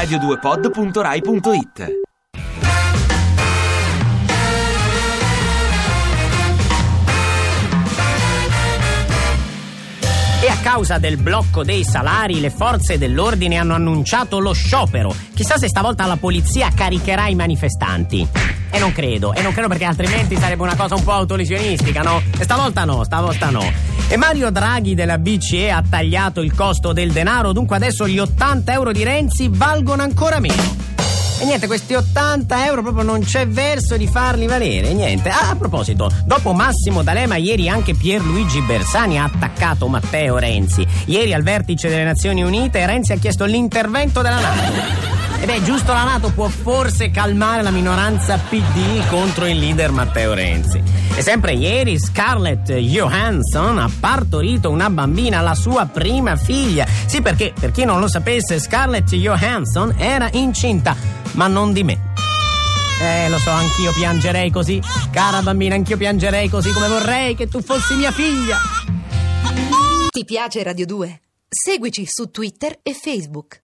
radio2pod.rai.it causa del blocco dei salari, le forze dell'ordine hanno annunciato lo sciopero. Chissà se stavolta la polizia caricherà i manifestanti. E non credo, e non credo perché altrimenti sarebbe una cosa un po' autolesionistica, no? E stavolta no, stavolta no. E Mario Draghi della BCE ha tagliato il costo del denaro, dunque adesso gli 80 euro di Renzi valgono ancora meno. E niente, questi 80 euro proprio non c'è verso di farli valere, niente. Ah, a proposito, dopo Massimo D'Alema, ieri anche Pierluigi Bersani ha attaccato Matteo Renzi. Ieri al vertice delle Nazioni Unite Renzi ha chiesto l'intervento della Nato. E beh, giusto la Nato può forse calmare la minoranza PD contro il leader Matteo Renzi. E sempre ieri Scarlett Johansson ha partorito una bambina, la sua prima figlia. Sì, perché, per chi non lo sapesse, Scarlett Johansson era incinta, ma non di me. Eh, lo so, anch'io piangerei così. Cara bambina, anch'io piangerei così come vorrei che tu fossi mia figlia. Ti piace Radio 2? Seguici su Twitter e Facebook.